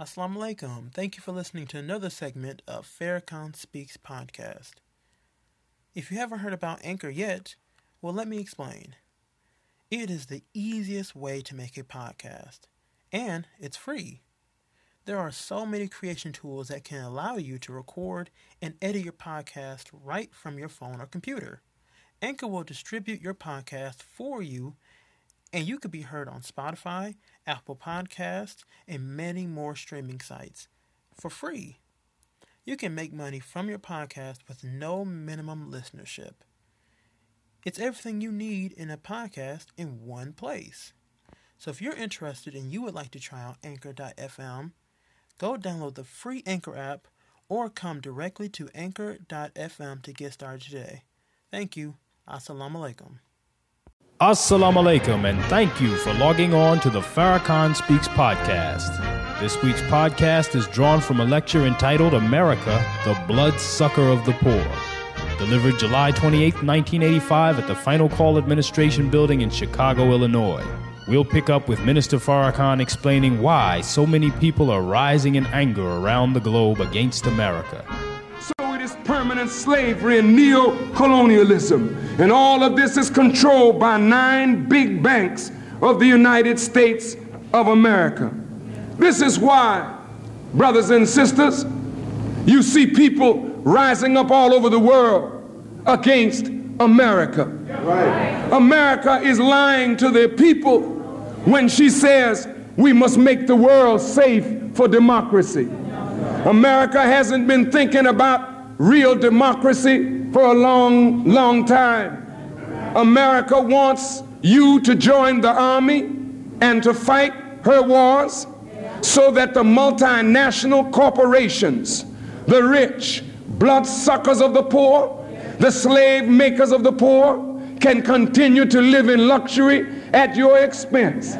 Assalamu alaikum. Thank you for listening to another segment of Farrakhan Speaks podcast. If you haven't heard about Anchor yet, well, let me explain. It is the easiest way to make a podcast, and it's free. There are so many creation tools that can allow you to record and edit your podcast right from your phone or computer. Anchor will distribute your podcast for you, and you could be heard on Spotify, Apple Podcasts, and many more streaming sites for free. You can make money from your podcast with no minimum listenership. It's everything you need in a podcast in one place. So if you're interested and you would like to try out Anchor.fm, go download the free Anchor app or come directly to Anchor.fm to get started today. Thank you. Assalamu alaikum. Assalamu alaikum, and thank you for logging on to the Farrakhan Speaks podcast. This week's podcast is drawn from a lecture entitled America, the Bloodsucker of the Poor, delivered July 28, 1985, at the Final Call Administration Building in Chicago, Illinois. We'll pick up with Minister Farrakhan explaining why so many people are rising in anger around the globe against America permanent slavery and neo-colonialism. And all of this is controlled by nine big banks of the United States of America. This is why, brothers and sisters, you see people rising up all over the world against America. Right. America is lying to their people when she says we must make the world safe for democracy. America hasn't been thinking about real democracy for a long, long time. America wants you to join the army and to fight her wars so that the multinational corporations, the rich, bloodsuckers of the poor, the slave makers of the poor, can continue to live in luxury at your expense.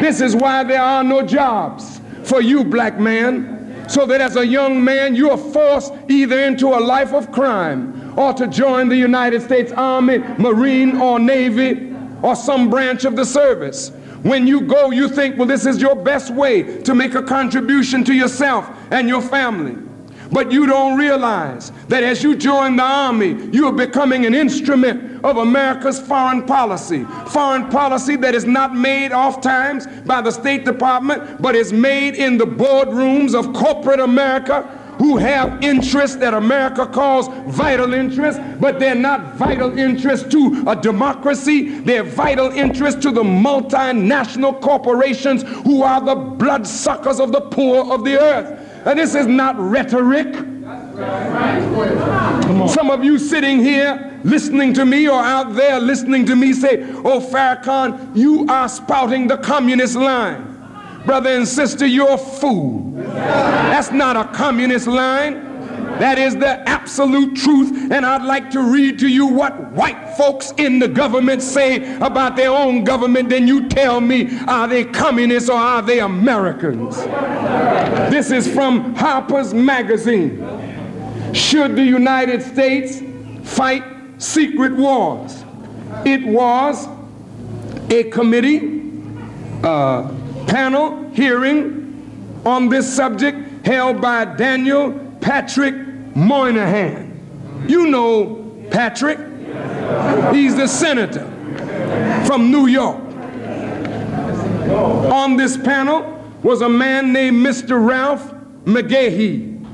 This is why there are no jobs for you, black man so that as a young man you are forced either into a life of crime or to join the United States Army, Marine, or Navy, or some branch of the service. When you go, you think, well, this is your best way to make a contribution to yourself and your family. But you don't realize that as you join the army, you are becoming an instrument of America's foreign policy. Foreign policy that is not made oft times by the State Department, but is made in the boardrooms of corporate America who have interests that America calls vital interests, but they're not vital interests to a democracy. They're vital interests to the multinational corporations who are the bloodsuckers of the poor of the earth. And this is not rhetoric. Some of you sitting here listening to me or out there listening to me say, Oh, Farrakhan, you are spouting the communist line. Brother and sister, you're a fool. That's not a communist line. That is the absolute truth. And I'd like to read to you what white folks in the government say about their own government. Then you tell me, are they communists or are they Americans? This is from Harper's Magazine. Should the United States fight secret wars? It was a committee, uh, panel hearing on this subject held by Daniel Patrick Moynihan. You know Patrick. He's the senator from New York. On this panel was a man named Mr. Ralph McGehee.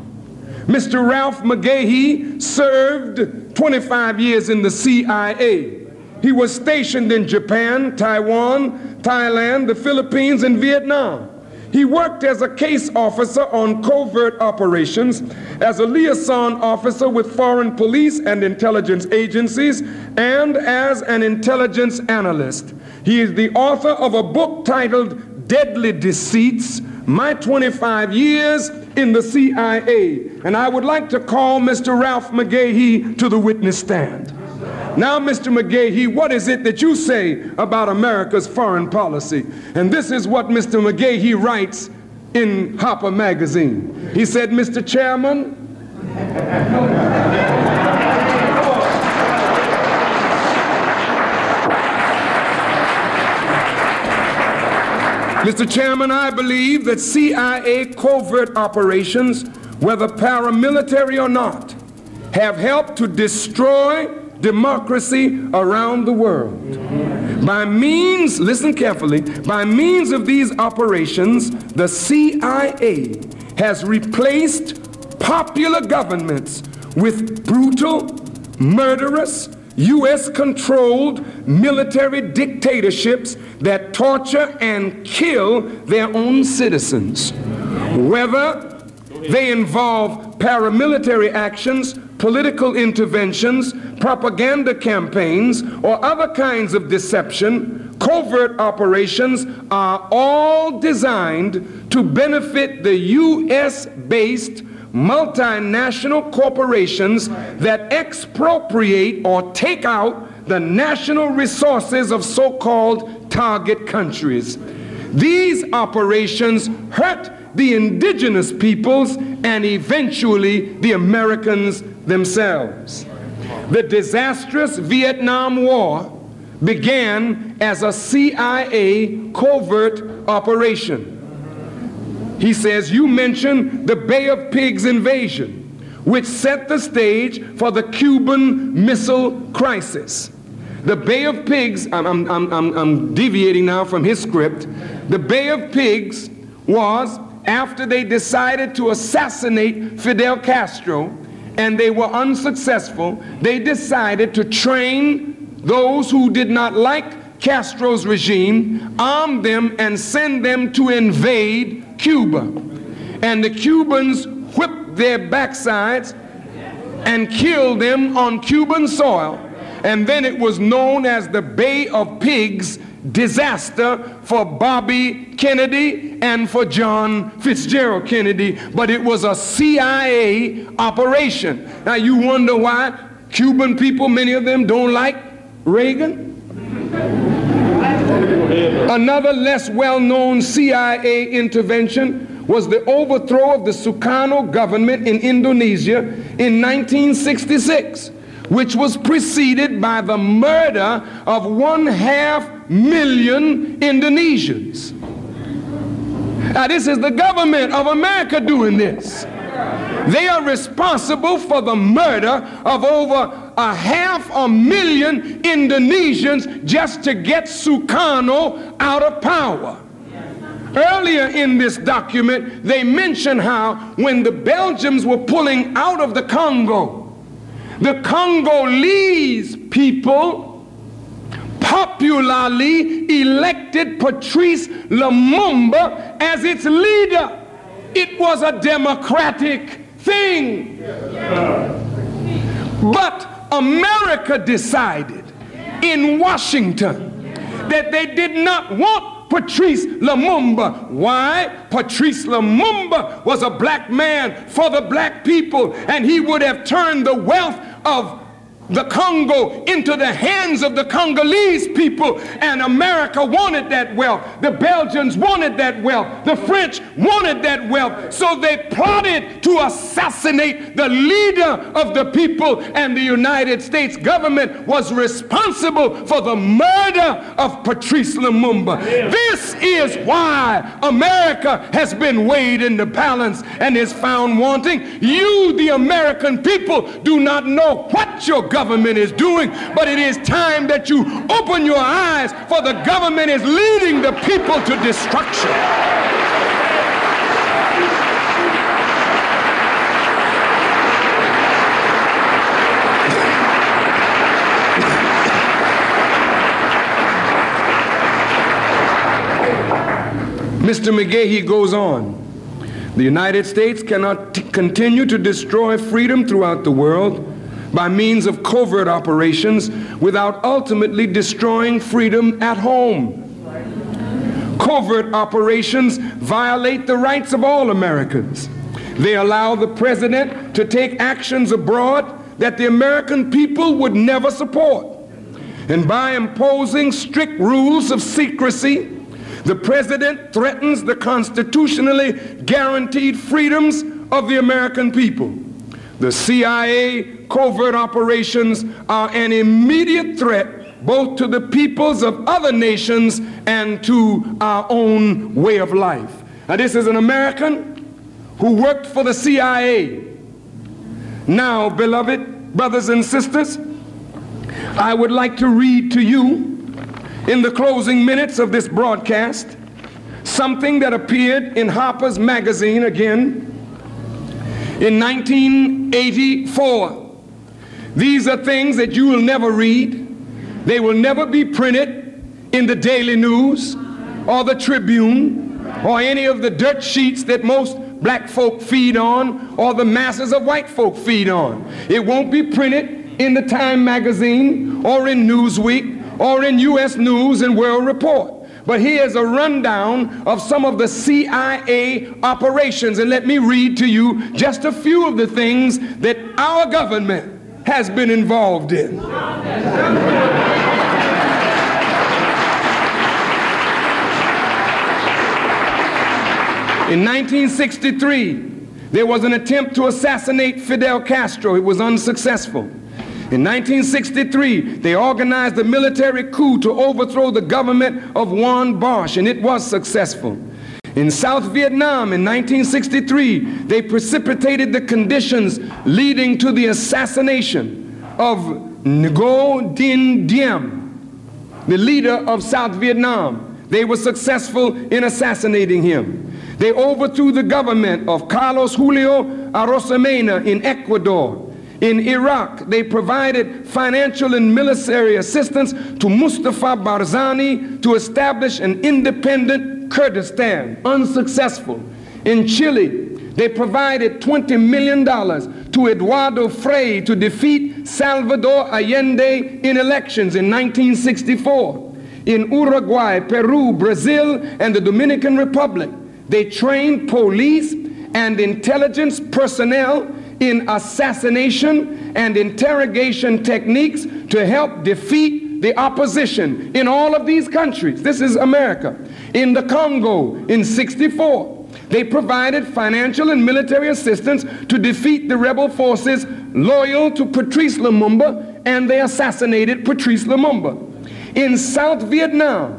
Mr. Ralph McGehee served 25 years in the CIA. He was stationed in Japan, Taiwan, Thailand, the Philippines, and Vietnam. He worked as a case officer on covert operations, as a liaison officer with foreign police and intelligence agencies, and as an intelligence analyst. He is the author of a book titled Deadly Deceits My 25 Years in the CIA. And I would like to call Mr. Ralph McGehee to the witness stand. Now, Mr. McGehee, what is it that you say about America's foreign policy? And this is what Mr. McGehee writes in Harper Magazine. He said, Mr. Chairman, Mr. Chairman, I believe that CIA covert operations, whether paramilitary or not, have helped to destroy democracy around the world. By means, listen carefully, by means of these operations, the CIA has replaced popular governments with brutal, murderous, U.S. controlled military dictatorships that torture and kill their own citizens. Whether they involve paramilitary actions, political interventions, propaganda campaigns, or other kinds of deception, covert operations are all designed to benefit the U.S. based multinational corporations that expropriate or take out the national resources of so called target countries. These operations hurt the indigenous peoples and eventually the Americans themselves. The disastrous Vietnam War began as a CIA covert operation. He says, You mentioned the Bay of Pigs invasion, which set the stage for the Cuban Missile Crisis. The Bay of Pigs, I'm, I'm, I'm, I'm deviating now from his script. The Bay of Pigs was after they decided to assassinate Fidel Castro and they were unsuccessful, they decided to train those who did not like Castro's regime, arm them, and send them to invade Cuba. And the Cubans whipped their backsides and killed them on Cuban soil. And then it was known as the Bay of Pigs disaster for Bobby Kennedy and for John Fitzgerald Kennedy, but it was a CIA operation. Now you wonder why Cuban people, many of them, don't like Reagan? Another less well known CIA intervention was the overthrow of the Sukarno government in Indonesia in 1966, which was preceded by the murder of one half million Indonesians. Now, this is the government of America doing this. They are responsible for the murder of over a half a million Indonesians just to get Sukarno out of power. Earlier in this document, they mention how when the Belgians were pulling out of the Congo, the Congolese people popularly elected Patrice Lumumba as its leader. It was a democratic thing. But America decided in Washington that they did not want Patrice Lumumba. Why? Patrice Lumumba was a black man for the black people, and he would have turned the wealth of the Congo into the hands of the Congolese people, and America wanted that wealth. The Belgians wanted that wealth. The French wanted that wealth. So they plotted to assassinate the leader of the people, and the United States government was responsible for the murder of Patrice Lumumba. This is why America has been weighed in the balance and is found wanting. You, the American people, do not know what your government is doing, but it is time that you open your eyes, for the government is leading the people to destruction. Mr. McGehee goes on. The United States cannot continue to destroy freedom throughout the world by means of covert operations without ultimately destroying freedom at home. Covert operations violate the rights of all Americans. They allow the president to take actions abroad that the American people would never support. And by imposing strict rules of secrecy, the president threatens the constitutionally guaranteed freedoms of the American people. The CIA covert operations are an immediate threat both to the peoples of other nations and to our own way of life. Now, this is an American who worked for the CIA. Now, beloved brothers and sisters, I would like to read to you in the closing minutes of this broadcast something that appeared in Harper's Magazine again in 1984. These are things that you will never read. They will never be printed in the Daily News or the Tribune or any of the dirt sheets that most black folk feed on or the masses of white folk feed on. It won't be printed in the Time magazine or in Newsweek or in U.S. News and World Report. But here's a rundown of some of the CIA operations. And let me read to you just a few of the things that our government has been involved in. In 1963, there was an attempt to assassinate Fidel Castro. It was unsuccessful. In 1963, they organized a military coup to overthrow the government of Juan Bosch, and it was successful. In South Vietnam in 1963, they precipitated the conditions leading to the assassination of Ngo Dinh Diem, the leader of South Vietnam. They were successful in assassinating him. They overthrew the government of Carlos Julio Arosemena in Ecuador. In Iraq, they provided financial and military assistance to Mustafa Barzani to establish an independent Kurdistan. Unsuccessful. In Chile, they provided $20 million to Eduardo Frei to defeat Salvador Allende in elections in 1964. In Uruguay, Peru, Brazil, and the Dominican Republic, they trained police and intelligence personnel in assassination and interrogation techniques to help defeat the opposition in all of these countries. This is America. In the Congo in 64, they provided financial and military assistance to defeat the rebel forces loyal to Patrice Lumumba, and they assassinated Patrice Lumumba. In South Vietnam,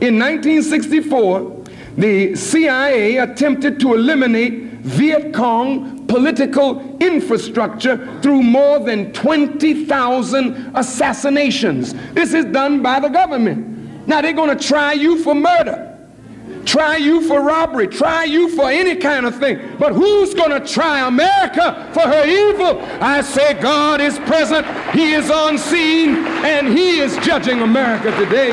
in 1964, the CIA attempted to eliminate Viet Cong political infrastructure through more than 20,000 assassinations. This is done by the government. Now they're going to try you for murder, try you for robbery, try you for any kind of thing. But who's going to try America for her evil? I say God is present, He is on scene, and He is judging America today.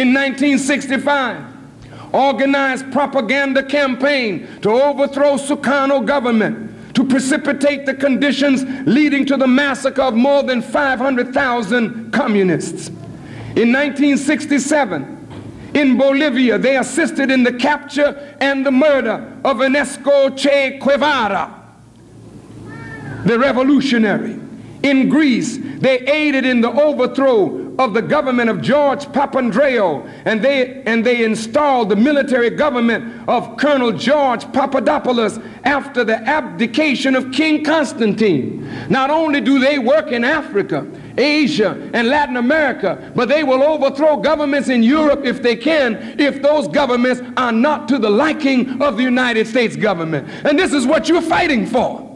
In 1965, organized propaganda campaign to overthrow Sukarno government, to precipitate the conditions leading to the massacre of more than 500,000 communists. In 1967, in Bolivia, they assisted in the capture and the murder of Ernesto Che Guevara, the revolutionary. In Greece, they aided in the overthrow of the government of George Papandreou, and they, and they installed the military government of Colonel George Papadopoulos after the abdication of King Constantine. Not only do they work in Africa, Asia, and Latin America, but they will overthrow governments in Europe if they can, if those governments are not to the liking of the United States government. And this is what you're fighting for.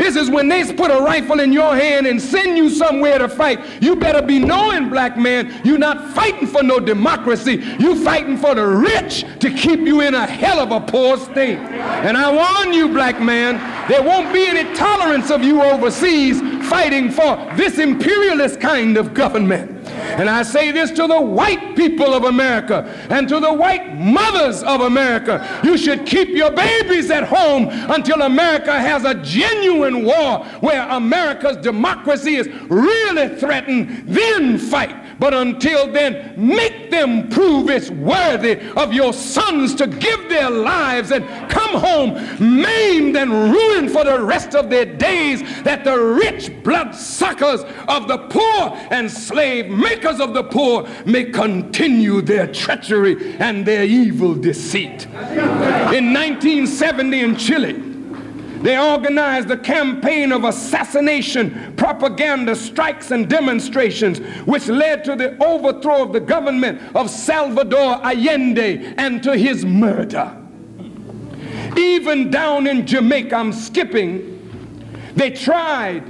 This is when they put a rifle in your hand and send you somewhere to fight. You better be knowing, black man, you're not fighting for no democracy. You're fighting for the rich to keep you in a hell of a poor state. And I warn you, black man, there won't be any tolerance of you overseas fighting for this imperialist kind of government. And I say this to the white people of America and to the white mothers of America. You should keep your babies at home until America has a genuine war where America's democracy is really threatened. Then fight. But until then, make them prove it's worthy of your sons to give their lives and come home maimed and ruined for the rest of their days, that the rich bloodsuckers of the poor and slave makers of the poor may continue their treachery and their evil deceit. In 1970 in Chile, They organized a campaign of assassination, propaganda, strikes, and demonstrations, which led to the overthrow of the government of Salvador Allende and to his murder. Even down in Jamaica, I'm skipping, they tried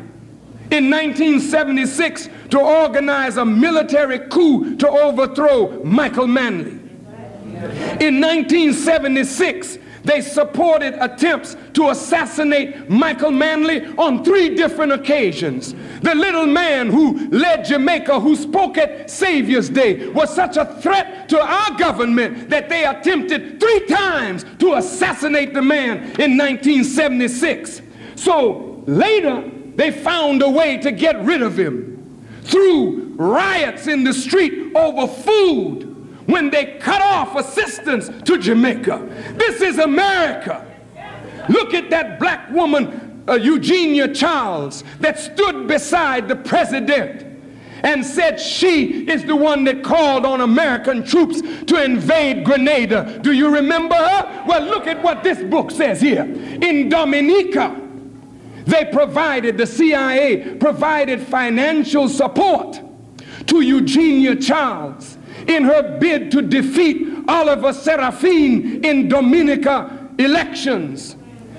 in 1976 to organize a military coup to overthrow Michael Manley. In 1976, they supported attempts to assassinate Michael Manley on three different occasions. The little man who led Jamaica, who spoke at Savior's Day, was such a threat to our government that they attempted three times to assassinate the man in 1976. So later, they found a way to get rid of him through riots in the street over food when they cut off assistance to Jamaica. This is America. Look at that black woman, uh, Eugenia Charles, that stood beside the president and said she is the one that called on American troops to invade Grenada. Do you remember her? Well, look at what this book says here. In Dominica, they provided, the CIA provided financial support to Eugenia Charles in her bid to defeat Oliver Seraphin in Dominica elections.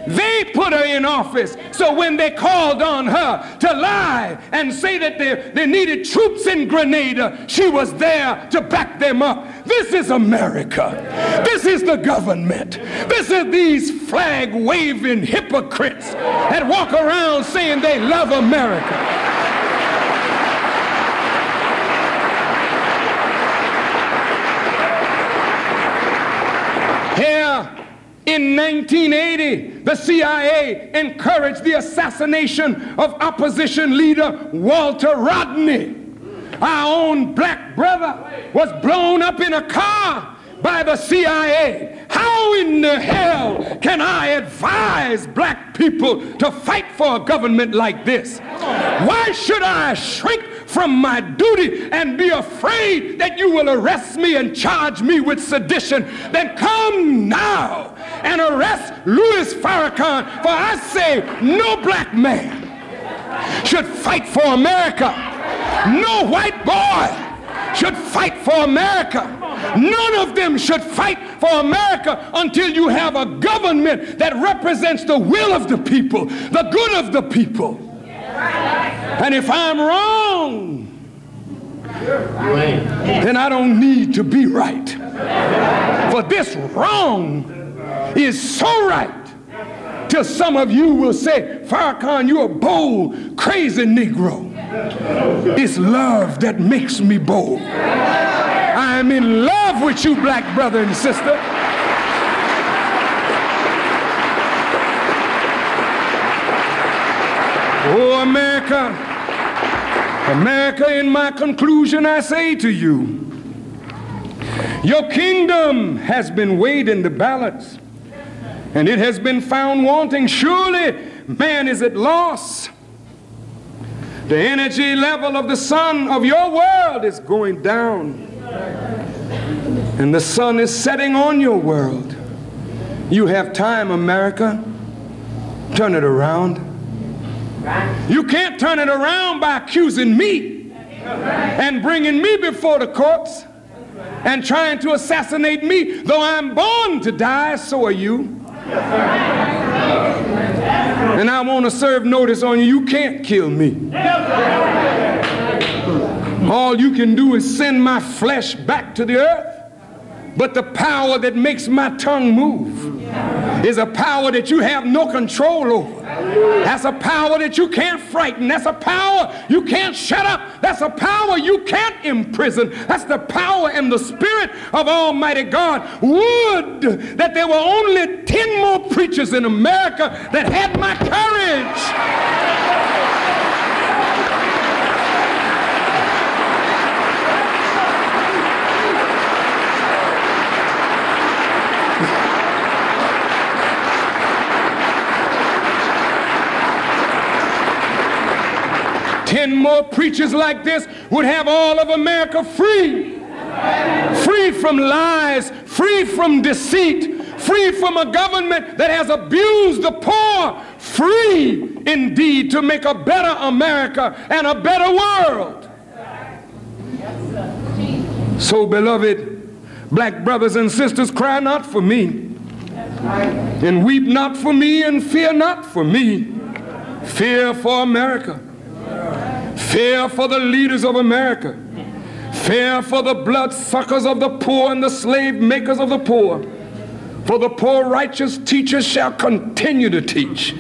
They put her in office. So when they called on her to lie and say that they, they needed troops in Grenada, she was there to back them up. This is America. This is the government. This is these flag waving hypocrites that walk around saying they love America. Here in 1980, the CIA encouraged the assassination of opposition leader Walter Rodney. Our own black brother was blown up in a car by the CIA. How in the hell can I advise black people to fight for a government like this? Why should I shrink from my duty and be afraid that you will arrest me and charge me with sedition? Then come now and arrest Louis Farrakhan, for I say no black man should fight for America. No white boy should fight for America. None of them should fight for America until you have a government that represents the will of the people, the good of the people. And if I'm wrong, then I don't need to be right. For this wrong is so right till some of you will say, Farrakhan, you're a bold, crazy Negro. It's love that makes me bold. I'm in love with you, black brother and sister. Oh, America, America, in my conclusion, I say to you, your kingdom has been weighed in the balance, and it has been found wanting. Surely man is at loss. The energy level of the sun of your world is going down, and the sun is setting on your world. You have time, America. Turn it around. You can't turn it around by accusing me and bringing me before the courts and trying to assassinate me. Though I'm born to die, so are you. And I want to serve notice on you. You can't kill me. All you can do is send my flesh back to the earth. But the power that makes my tongue move is a power that you have no control over. That's a power that you can't frighten. That's a power you can't shut up. That's a power you can't imprison. That's the power and the spirit of Almighty God. Would that there were only 10 more preachers in America that had my courage. Ten more preachers like this would have all of America free. Free from lies, free from deceit, free from a government that has abused the poor, free indeed to make a better America and a better world. So, beloved, black brothers and sisters, cry not for me, and weep not for me, and fear not for me. Fear for America. Fear for the leaders of America. Fear for the bloodsuckers of the poor and the slave makers of the poor. For the poor righteous teachers shall continue to teach.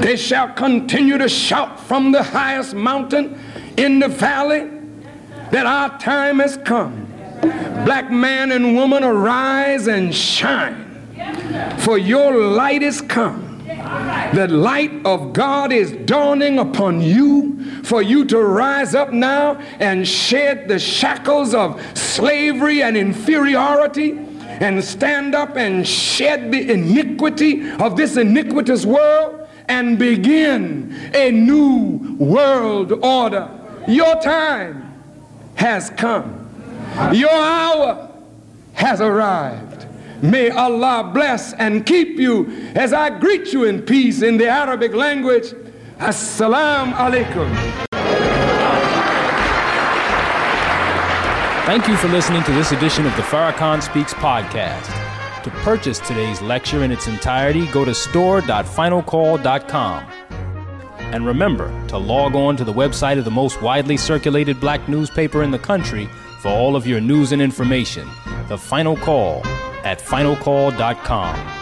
They shall continue to shout from the highest mountain in the valley that our time has come. Black man and woman, arise and shine, for your light is come. The light of God is dawning upon you for you to rise up now and shed the shackles of slavery and inferiority and stand up and shed the iniquity of this iniquitous world and begin a new world order. Your time has come. Your hour has arrived. May Allah bless and keep you as I greet you in peace in the Arabic language. Assalamu alaikum. Thank you for listening to this edition of the Farrakhan Speaks podcast. To purchase today's lecture in its entirety, go to store.finalcall.com. And remember to log on to the website of the most widely circulated black newspaper in the country for all of your news and information. The Final Call at finalcall.com.